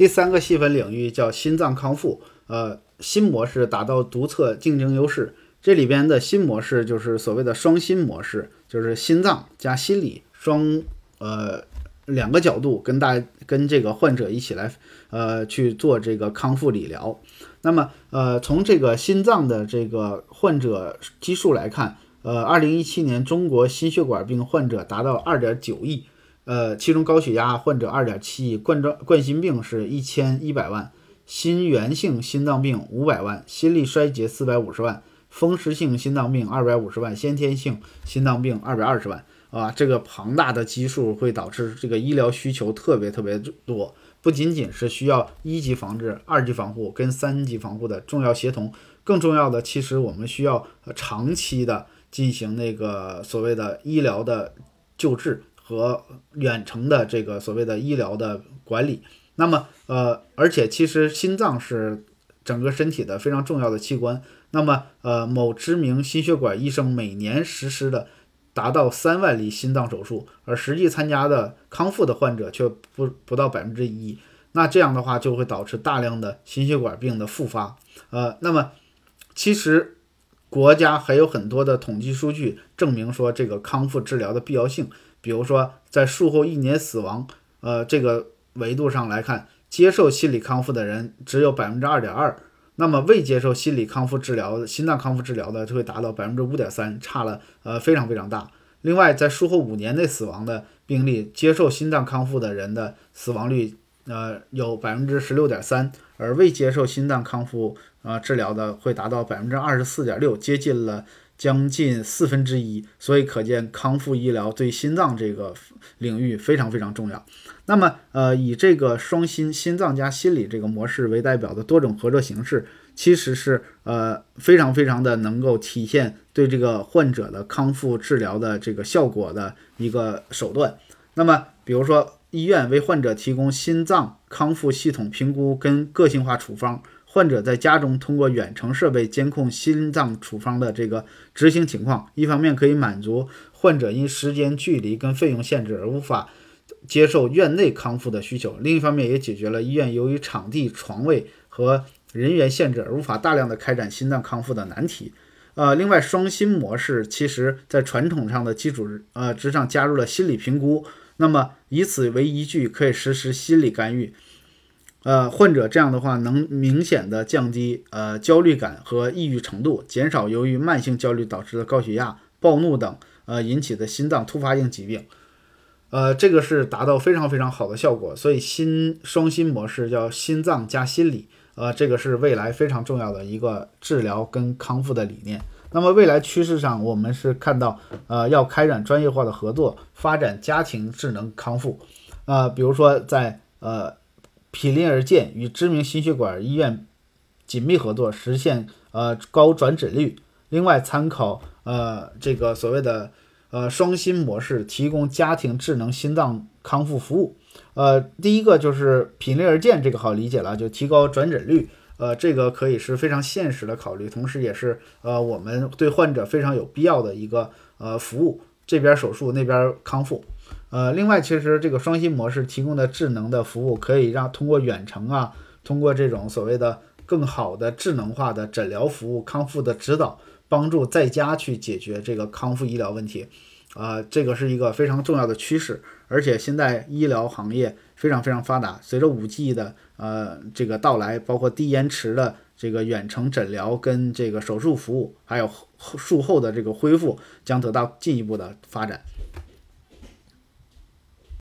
第三个细分领域叫心脏康复，呃，新模式达到独特竞争优势。这里边的新模式就是所谓的双心模式，就是心脏加心理双呃两个角度跟大跟这个患者一起来呃去做这个康复理疗。那么呃从这个心脏的这个患者基数来看，呃，二零一七年中国心血管病患者达到二点九亿。呃，其中高血压患者二点七亿，冠状冠心病是一千一百万，心源性心脏病五百万，心力衰竭四百五十万，风湿性心脏病二百五十万，先天性心脏病二百二十万啊，这个庞大的基数会导致这个医疗需求特别特别多，不仅仅是需要一级防治、二级防护跟三级防护的重要协同，更重要的其实我们需要长期的进行那个所谓的医疗的救治。和远程的这个所谓的医疗的管理，那么呃，而且其实心脏是整个身体的非常重要的器官。那么呃，某知名心血管医生每年实施的达到三万例心脏手术，而实际参加的康复的患者却不不到百分之一。那这样的话就会导致大量的心血管病的复发。呃，那么其实国家还有很多的统计数据证明说这个康复治疗的必要性。比如说，在术后一年死亡，呃，这个维度上来看，接受心理康复的人只有百分之二点二，那么未接受心理康复治疗的、心脏康复治疗的就会达到百分之五点三，差了呃非常非常大。另外，在术后五年内死亡的病例，接受心脏康复的人的死亡率呃有百分之十六点三，而未接受心脏康复啊治疗的会达到百分之二十四点六，接近了。将近四分之一，所以可见康复医疗对心脏这个领域非常非常重要。那么，呃，以这个双心心脏加心理这个模式为代表的多种合作形式，其实是呃非常非常的能够体现对这个患者的康复治疗的这个效果的一个手段。那么，比如说医院为患者提供心脏康复系统评估跟个性化处方。患者在家中通过远程设备监控心脏处方的这个执行情况，一方面可以满足患者因时间、距离跟费用限制而无法接受院内康复的需求，另一方面也解决了医院由于场地、床位和人员限制而无法大量的开展心脏康复的难题。呃，另外双心模式其实在传统上的基础呃之上加入了心理评估，那么以此为依据可以实施心理干预。呃，患者这样的话能明显的降低呃焦虑感和抑郁程度，减少由于慢性焦虑导致的高血压、暴怒等呃引起的心脏突发性疾病，呃，这个是达到非常非常好的效果。所以心双心模式叫心脏加心理，呃，这个是未来非常重要的一个治疗跟康复的理念。那么未来趋势上，我们是看到呃要开展专业化的合作，发展家庭智能康复，呃，比如说在呃。毗邻而建，与知名心血管医院紧密合作，实现呃高转诊率。另外，参考呃这个所谓的呃双心模式，提供家庭智能心脏康复服务。呃，第一个就是毗邻而建，这个好理解了，就提高转诊率。呃，这个可以是非常现实的考虑，同时也是呃我们对患者非常有必要的一个呃服务。这边手术，那边康复。呃，另外，其实这个双心模式提供的智能的服务，可以让通过远程啊，通过这种所谓的更好的智能化的诊疗服务、康复的指导，帮助在家去解决这个康复医疗问题。啊，这个是一个非常重要的趋势。而且现在医疗行业非常非常发达，随着五 G 的呃这个到来，包括低延迟的这个远程诊疗跟这个手术服务，还有术后的这个恢复，将得到进一步的发展。